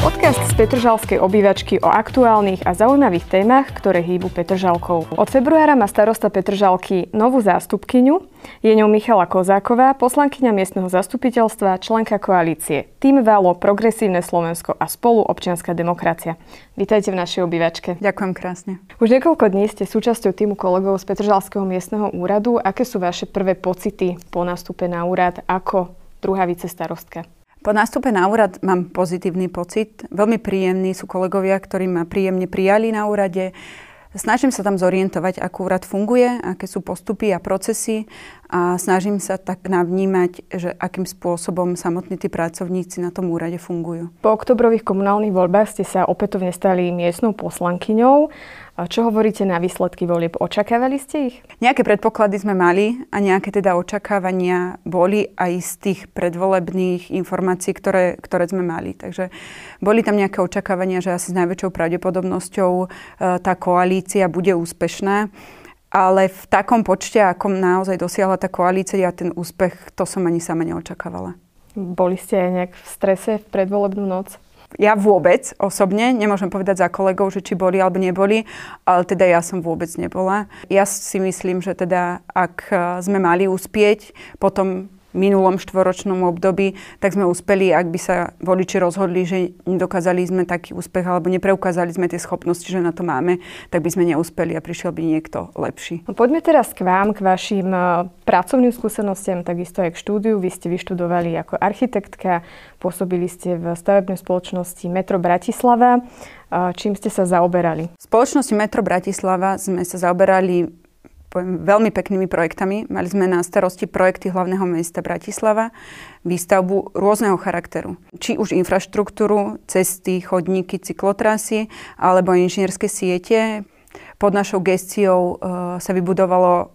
Podcast z Petržalskej obývačky o aktuálnych a zaujímavých témach, ktoré hýbu Petržalkou. Od februára má starosta Petržalky novú zástupkyňu. Je ňou Michala Kozáková, poslankyňa miestneho zastupiteľstva, členka koalície. Tým Válo, Progresívne Slovensko a spolu občianská demokracia. Vítajte v našej obývačke. Ďakujem krásne. Už niekoľko dní ste súčasťou týmu kolegov z Petržalského miestneho úradu. Aké sú vaše prvé pocity po nástupe na úrad ako druhá vicestarostka? Po nástupe na úrad mám pozitívny pocit. Veľmi príjemní sú kolegovia, ktorí ma príjemne prijali na úrade. Snažím sa tam zorientovať, ako úrad funguje, aké sú postupy a procesy a snažím sa tak navnímať, že akým spôsobom samotní tí pracovníci na tom úrade fungujú. Po oktobrových komunálnych voľbách ste sa opätovne stali miestnou poslankyňou. Čo hovoríte na výsledky volieb? Očakávali ste ich? Nejaké predpoklady sme mali a nejaké teda očakávania boli aj z tých predvolebných informácií, ktoré, ktoré sme mali. Takže boli tam nejaké očakávania, že asi s najväčšou pravdepodobnosťou e, tá koalícia bude úspešná. Ale v takom počte, ako naozaj dosiahla tá koalícia, ten úspech, to som ani sama neočakávala. Boli ste aj nejak v strese v predvolebnú noc? Ja vôbec osobne, nemôžem povedať za kolegov, že či boli alebo neboli, ale teda ja som vôbec nebola. Ja si myslím, že teda ak sme mali uspieť, potom minulom štvoročnom období, tak sme uspeli, ak by sa voliči rozhodli, že nedokázali sme taký úspech alebo nepreukázali sme tie schopnosti, že na to máme, tak by sme neúspeli a prišiel by niekto lepší. No, poďme teraz k vám, k vašim uh, pracovným skúsenostiam, takisto aj k štúdiu. Vy ste vyštudovali ako architektka, pôsobili ste v stavebnej spoločnosti Metro Bratislava. Uh, čím ste sa zaoberali? V spoločnosti Metro Bratislava sme sa zaoberali poviem, veľmi peknými projektami. Mali sme na starosti projekty hlavného mesta Bratislava, výstavbu rôzneho charakteru. Či už infraštruktúru, cesty, chodníky, cyklotrasy, alebo inžinierské siete, pod našou gestiou uh, sa vybudovalo uh,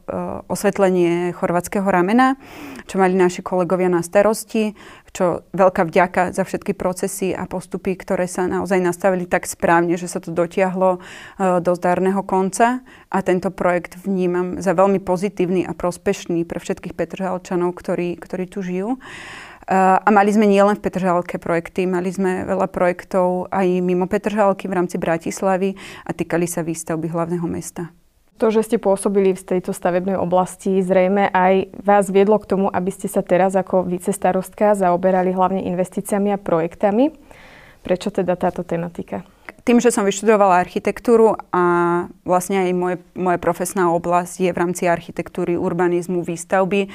osvetlenie chorvátskeho ramena, čo mali naši kolegovia na starosti, čo veľká vďaka za všetky procesy a postupy, ktoré sa naozaj nastavili tak správne, že sa to dotiahlo uh, do zdárneho konca. A tento projekt vnímam za veľmi pozitívny a prospešný pre všetkých Petržalčanov, ktorí, ktorí tu žijú. A mali sme nielen v Petržalke projekty, mali sme veľa projektov aj mimo Petržalky v rámci Bratislavy a týkali sa výstavby hlavného mesta. To, že ste pôsobili v tejto stavebnej oblasti, zrejme aj vás viedlo k tomu, aby ste sa teraz ako vicestarostka zaoberali hlavne investíciami a projektami. Prečo teda táto tematika? Tým, že som vyštudovala architektúru a vlastne aj moje, moje profesná oblasť je v rámci architektúry, urbanizmu, výstavby,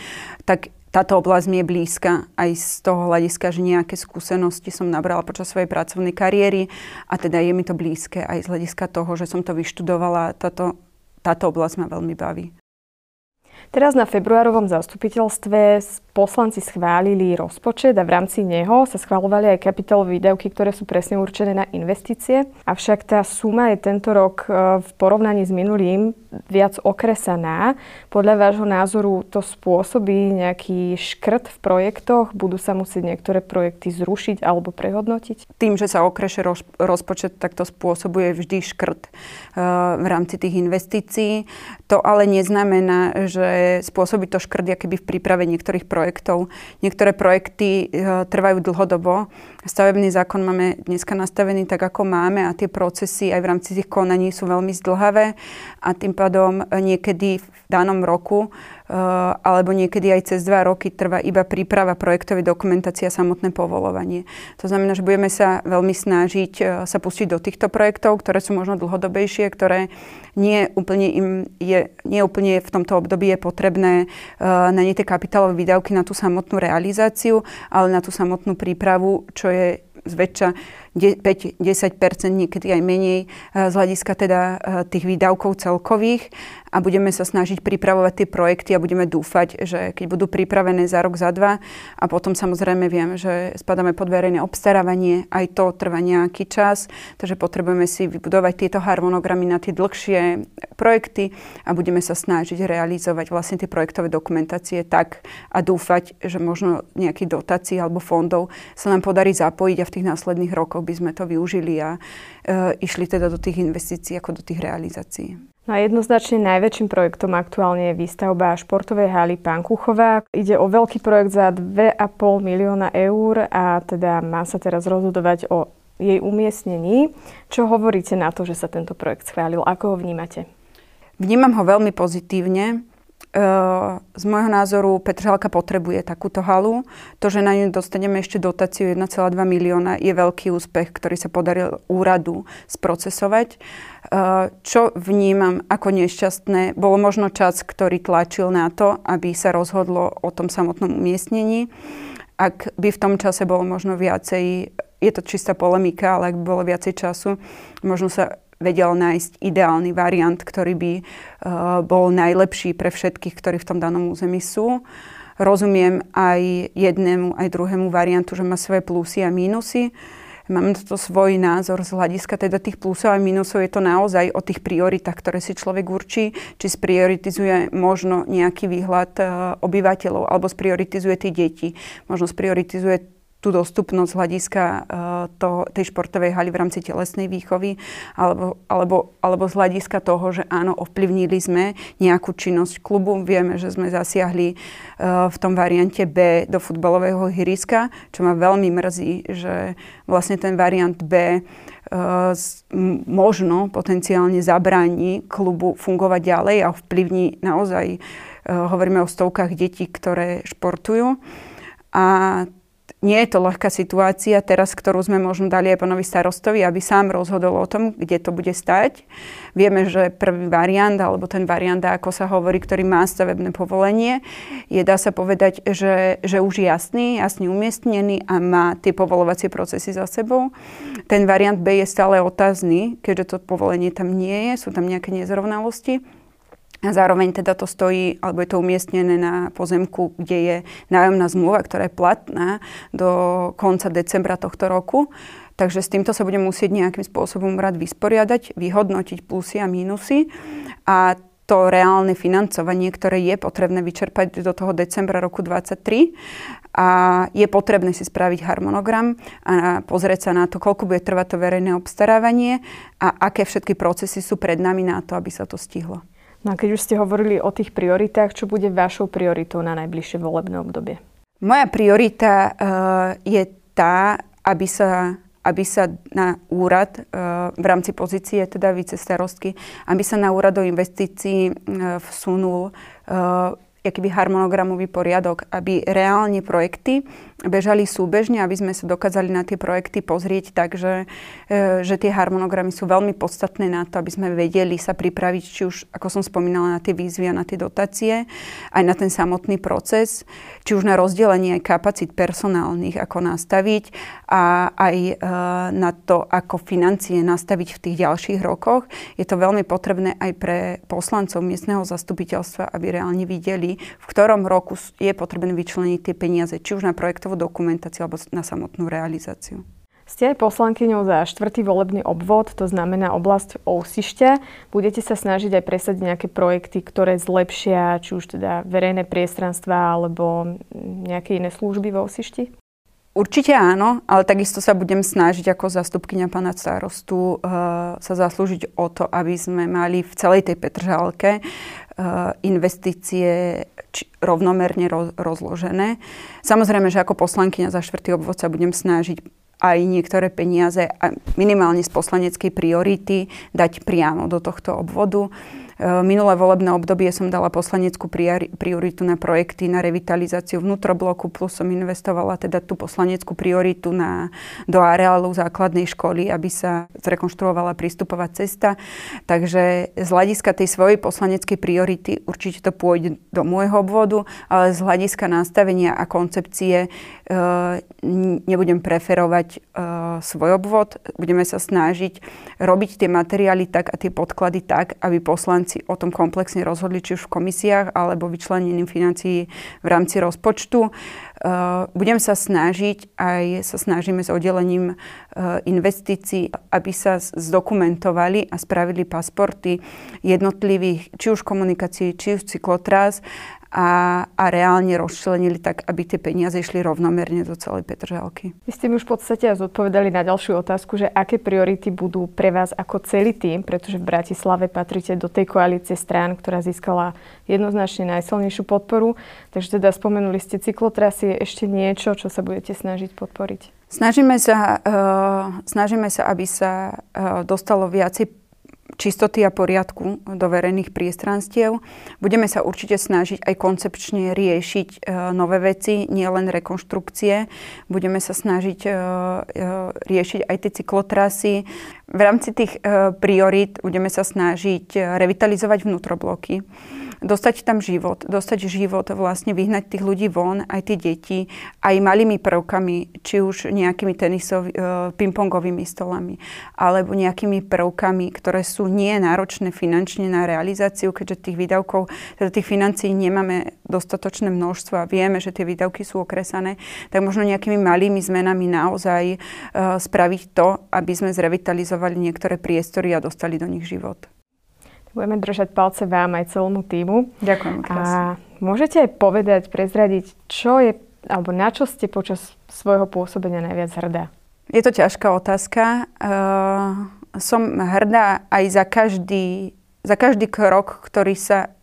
tak táto oblasť mi je blízka aj z toho hľadiska, že nejaké skúsenosti som nabrala počas svojej pracovnej kariéry a teda je mi to blízke aj z hľadiska toho, že som to vyštudovala. Táto, táto oblasť ma veľmi baví. Teraz na februárovom zastupiteľstve poslanci schválili rozpočet a v rámci neho sa schválovali aj kapitolové výdavky, ktoré sú presne určené na investície. Avšak tá suma je tento rok e, v porovnaní s minulým viac okresaná. Podľa vášho názoru to spôsobí nejaký škrt v projektoch? Budú sa musieť niektoré projekty zrušiť alebo prehodnotiť? Tým, že sa okreše rozpočet, tak to spôsobuje vždy škrt e, v rámci tých investícií. To ale neznamená, že spôsobí to škrt keby v príprave niektorých projektov. Niektoré projekty e, trvajú dlhodobo. Stavebný zákon máme dneska nastavený tak, ako máme a tie procesy aj v rámci tých konaní sú veľmi zdlhavé a tým pádom niekedy v danom roku alebo niekedy aj cez dva roky trvá iba príprava projektovej dokumentácie a samotné povolovanie. To znamená, že budeme sa veľmi snažiť eh, sa pustiť do týchto projektov, ktoré sú možno dlhodobejšie, ktoré nie úplne, im je, nie úplne v tomto období je potrebné uh, na nie tie kapitálové výdavky na tú samotnú realizáciu, ale na tú samotnú prípravu, čo je zväčša 5-10%, niekedy aj menej z hľadiska teda tých výdavkov celkových. A budeme sa snažiť pripravovať tie projekty a budeme dúfať, že keď budú pripravené za rok, za dva a potom samozrejme viem, že spadáme pod verejné obstarávanie, aj to trvá nejaký čas, takže potrebujeme si vybudovať tieto harmonogramy na tie dlhšie projekty a budeme sa snažiť realizovať vlastne tie projektové dokumentácie tak a dúfať, že možno nejakých dotácií alebo fondov sa nám podarí zapojiť a v tých následných rokoch by sme to využili a e, išli teda do tých investícií ako do tých realizácií. No a jednoznačne najväčším projektom aktuálne je výstavba športovej haly Kuchová. Ide o veľký projekt za 2,5 milióna eur a teda má sa teraz rozhodovať o jej umiestnení. Čo hovoríte na to, že sa tento projekt schválil? Ako ho vnímate? Vnímam ho veľmi pozitívne. Z môjho názoru Petržalka potrebuje takúto halu. To, že na ňu dostaneme ešte dotáciu 1,2 milióna, je veľký úspech, ktorý sa podaril úradu sprocesovať. Čo vnímam ako nešťastné, bolo možno čas, ktorý tlačil na to, aby sa rozhodlo o tom samotnom umiestnení. Ak by v tom čase bolo možno viacej, je to čistá polemika, ale ak by bolo viacej času, možno sa vedel nájsť ideálny variant, ktorý by uh, bol najlepší pre všetkých, ktorí v tom danom území sú. Rozumiem aj jednému, aj druhému variantu, že má svoje plusy a mínusy. Mám na to svoj názor z hľadiska teda tých plusov a mínusov. Je to naozaj o tých prioritách, ktoré si človek určí, či sprioritizuje možno nejaký výhľad uh, obyvateľov alebo sprioritizuje tie deti. Možno sprioritizuje tú dostupnosť z hľadiska uh, toho, tej športovej haly v rámci telesnej výchovy, alebo, alebo, alebo z hľadiska toho, že áno, ovplyvnili sme nejakú činnosť klubu. Vieme, že sme zasiahli uh, v tom variante B do futbalového hryska, čo ma veľmi mrzí, že vlastne ten variant B uh, možno potenciálne zabráni klubu fungovať ďalej a ovplyvní naozaj, hovoríme o stovkách detí, ktoré športujú. A nie je to ľahká situácia teraz, ktorú sme možno dali aj pánovi starostovi, aby sám rozhodol o tom, kde to bude stať. Vieme, že prvý variant, alebo ten variant, ako sa hovorí, ktorý má stavebné povolenie, je, dá sa povedať, že, že už jasný, jasne umiestnený a má tie povolovacie procesy za sebou. Ten variant B je stále otázny, keďže to povolenie tam nie je, sú tam nejaké nezrovnalosti. A zároveň teda to stojí, alebo je to umiestnené na pozemku, kde je nájomná zmluva, ktorá je platná do konca decembra tohto roku. Takže s týmto sa budem musieť nejakým spôsobom rád vysporiadať, vyhodnotiť plusy a mínusy. A to reálne financovanie, ktoré je potrebné vyčerpať do toho decembra roku 2023 a je potrebné si spraviť harmonogram a pozrieť sa na to, koľko bude trvať to verejné obstarávanie a aké všetky procesy sú pred nami na to, aby sa to stihlo. No a keď už ste hovorili o tých prioritách, čo bude vašou prioritou na najbližšie volebné obdobie? Moja priorita uh, je tá, aby sa, aby sa na úrad uh, v rámci pozície teda vicestarostky, aby sa na úrad o investícií uh, vsunul uh, akýby harmonogramový poriadok, aby reálne projekty bežali súbežne, aby sme sa dokázali na tie projekty pozrieť tak, že, e, že tie harmonogramy sú veľmi podstatné na to, aby sme vedeli sa pripraviť, či už, ako som spomínala, na tie výzvy a na tie dotácie, aj na ten samotný proces, či už na rozdelenie kapacít personálnych, ako nastaviť a aj e, na to, ako financie nastaviť v tých ďalších rokoch. Je to veľmi potrebné aj pre poslancov miestneho zastupiteľstva, aby reálne videli, v ktorom roku je potrebné vyčleniť tie peniaze, či už na projektov projektovú dokumentáciu alebo na samotnú realizáciu. Ste aj poslankyňou za štvrtý volebný obvod, to znamená oblasť Ousišťa. Budete sa snažiť aj presadiť nejaké projekty, ktoré zlepšia či už teda verejné priestranstva alebo nejaké iné služby v Ousišti? Určite áno, ale takisto sa budem snažiť ako zastupkynia pána starostu uh, sa zaslúžiť o to, aby sme mali v celej tej Petržalke uh, investície či, rovnomerne roz, rozložené. Samozrejme, že ako poslankyňa za štvrtý obvod sa budem snažiť aj niektoré peniaze minimálne z poslaneckej priority dať priamo do tohto obvodu. Eh, minulé volebné obdobie som dala poslaneckú prioritu na projekty na revitalizáciu vnútrobloku, plus som investovala teda tú poslaneckú prioritu na, do areálu základnej školy, aby sa zrekonštruovala prístupová cesta. Takže z hľadiska tej svojej poslaneckej priority určite to pôjde do môjho obvodu, ale z hľadiska nastavenia a koncepcie e, nebudem preferovať e, svoj obvod. Budeme sa snažiť robiť tie materiály tak a tie podklady tak, aby poslanci o tom komplexne rozhodli, či už v komisiách, alebo vyčlenením financií v rámci rozpočtu. Uh, budem sa snažiť, aj sa snažíme s oddelením uh, investícií, aby sa zdokumentovali a spravili pasporty jednotlivých, či už komunikácií, či už cyklotrás a, a reálne rozčlenili tak, aby tie peniaze išli rovnomerne do celej Petržalky. Vy ste mi už v podstate zodpovedali na ďalšiu otázku, že aké priority budú pre vás ako celý tým, pretože v Bratislave patríte do tej koalície strán, ktorá získala jednoznačne najsilnejšiu podporu. Takže teda spomenuli ste cyklotrasy, ešte niečo, čo sa budete snažiť podporiť? Snažíme sa, uh, snažíme sa, aby sa uh, dostalo viacej čistoty a poriadku do verejných priestranstiev. Budeme sa určite snažiť aj koncepčne riešiť e, nové veci, nielen rekonštrukcie. Budeme sa snažiť e, e, riešiť aj tie cyklotrasy. V rámci tých priorít budeme sa snažiť revitalizovať vnútrobloky dostať tam život, dostať život, vlastne vyhnať tých ľudí von, aj tie deti, aj malými prvkami, či už nejakými tenisov, e, pingpongovými stolami, alebo nejakými prvkami, ktoré sú nie náročné finančne na realizáciu, keďže tých výdavkov, teda tých financií nemáme dostatočné množstvo a vieme, že tie výdavky sú okresané, tak možno nejakými malými zmenami naozaj uh, spraviť to, aby sme zrevitalizovali niektoré priestory a dostali do nich život. Budeme držať palce vám aj celému týmu. Ďakujem krásne. A môžete aj povedať, prezradiť, čo je, alebo na čo ste počas svojho pôsobenia najviac hrdá? Je to ťažká otázka. Uh, som hrdá aj za každý, za každý krok, ktorý sa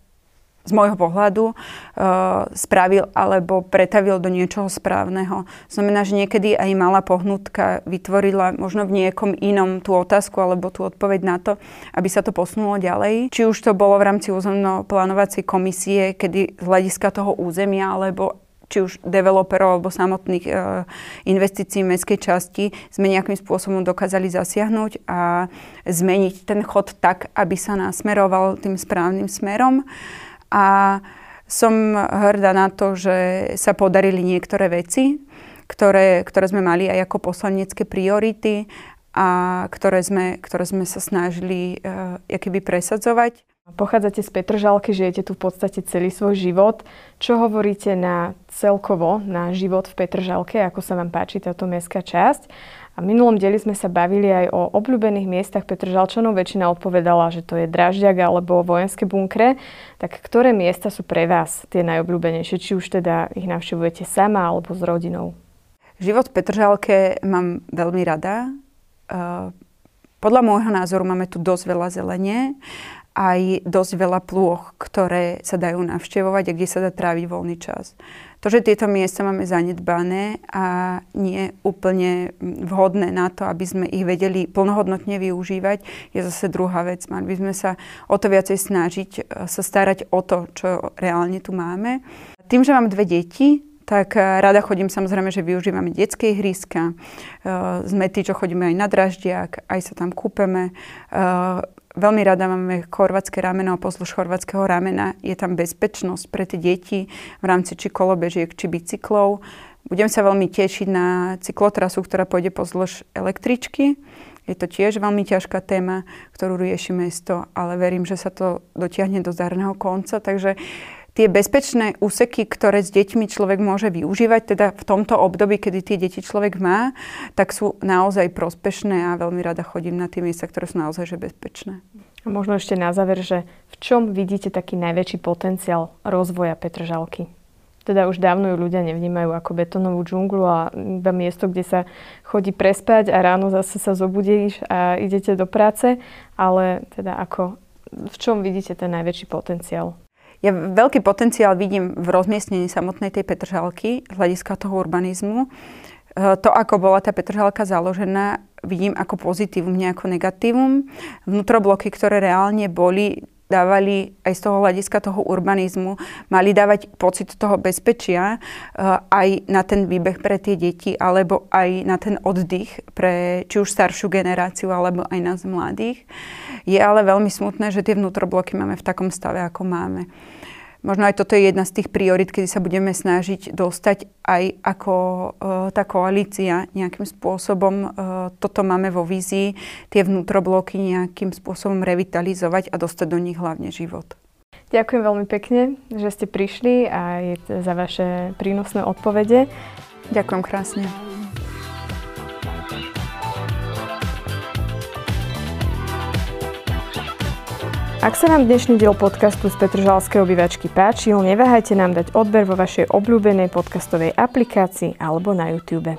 z môjho pohľadu uh, spravil alebo pretavil do niečoho správneho. Znamená, že niekedy aj malá pohnutka vytvorila možno v niekom inom tú otázku alebo tú odpoveď na to, aby sa to posunulo ďalej. Či už to bolo v rámci územno-plánovacej komisie, kedy z hľadiska toho územia alebo či už developerov alebo samotných e, investícií v mestskej časti sme nejakým spôsobom dokázali zasiahnuť a zmeniť ten chod tak, aby sa nasmeroval tým správnym smerom. A som hrdá na to, že sa podarili niektoré veci, ktoré, ktoré sme mali aj ako poslanecké priority a ktoré sme, ktoré sme sa snažili uh, keby presadzovať. Pochádzate z Petržalky, žijete tu v podstate celý svoj život. Čo hovoríte na celkovo, na život v Petržalke, ako sa vám páči táto mestská časť? A v minulom dieli sme sa bavili aj o obľúbených miestach Petržalčanov. Väčšina odpovedala, že to je Dražďak alebo vojenské bunkre. Tak ktoré miesta sú pre vás tie najobľúbenejšie? Či už teda ich navštevujete sama alebo s rodinou? Život v Petržalke mám veľmi rada. Podľa môjho názoru máme tu dosť veľa zelenie aj dosť veľa plôch, ktoré sa dajú navštevovať a kde sa dá tráviť voľný čas. To, že tieto miesta máme zanedbané a nie úplne vhodné na to, aby sme ich vedeli plnohodnotne využívať, je zase druhá vec. Mali by sme sa o to viacej snažiť, e, sa starať o to, čo reálne tu máme. Tým, že mám dve deti, tak e, rada chodím samozrejme, že využívame detské ihriska. Sme tí, čo chodíme aj na draždiak, aj sa tam kúpeme. Veľmi rada máme chorvátske rameno a pozdĺž chorvátskeho ramena. Je tam bezpečnosť pre tie deti v rámci či kolobežiek, či bicyklov. Budem sa veľmi tešiť na cyklotrasu, ktorá pôjde pozdĺž električky. Je to tiež veľmi ťažká téma, ktorú rieši mesto, ale verím, že sa to dotiahne do zdarného konca. Takže tie bezpečné úseky, ktoré s deťmi človek môže využívať, teda v tomto období, kedy tie deti človek má, tak sú naozaj prospešné a veľmi rada chodím na tie miesta, ktoré sú naozaj že bezpečné. A možno ešte na záver, že v čom vidíte taký najväčší potenciál rozvoja Petržalky? Teda už dávno ju ľudia nevnímajú ako betónovú džunglu a iba miesto, kde sa chodí prespať a ráno zase sa zobudíš a idete do práce, ale teda ako, v čom vidíte ten najväčší potenciál? Ja veľký potenciál vidím v rozmiestnení samotnej tej Petržalky z hľadiska toho urbanizmu. E, to, ako bola tá Petržalka založená, vidím ako pozitívum, nie ako negatívum. Vnútrobloky, ktoré reálne boli, dávali aj z toho hľadiska toho urbanizmu, mali dávať pocit toho bezpečia e, aj na ten výbeh pre tie deti, alebo aj na ten oddych pre či už staršiu generáciu, alebo aj nás mladých. Je ale veľmi smutné, že tie vnútrobloky máme v takom stave, ako máme. Možno aj toto je jedna z tých priorit, kedy sa budeme snažiť dostať aj ako e, tá koalícia nejakým spôsobom. E, toto máme vo vízii, tie vnútrobloky nejakým spôsobom revitalizovať a dostať do nich hlavne život. Ďakujem veľmi pekne, že ste prišli a za vaše prínosné odpovede. Ďakujem krásne. Ak sa vám dnešný diel podcastu z Petržalskej obyvačky páčil, neváhajte nám dať odber vo vašej obľúbenej podcastovej aplikácii alebo na YouTube.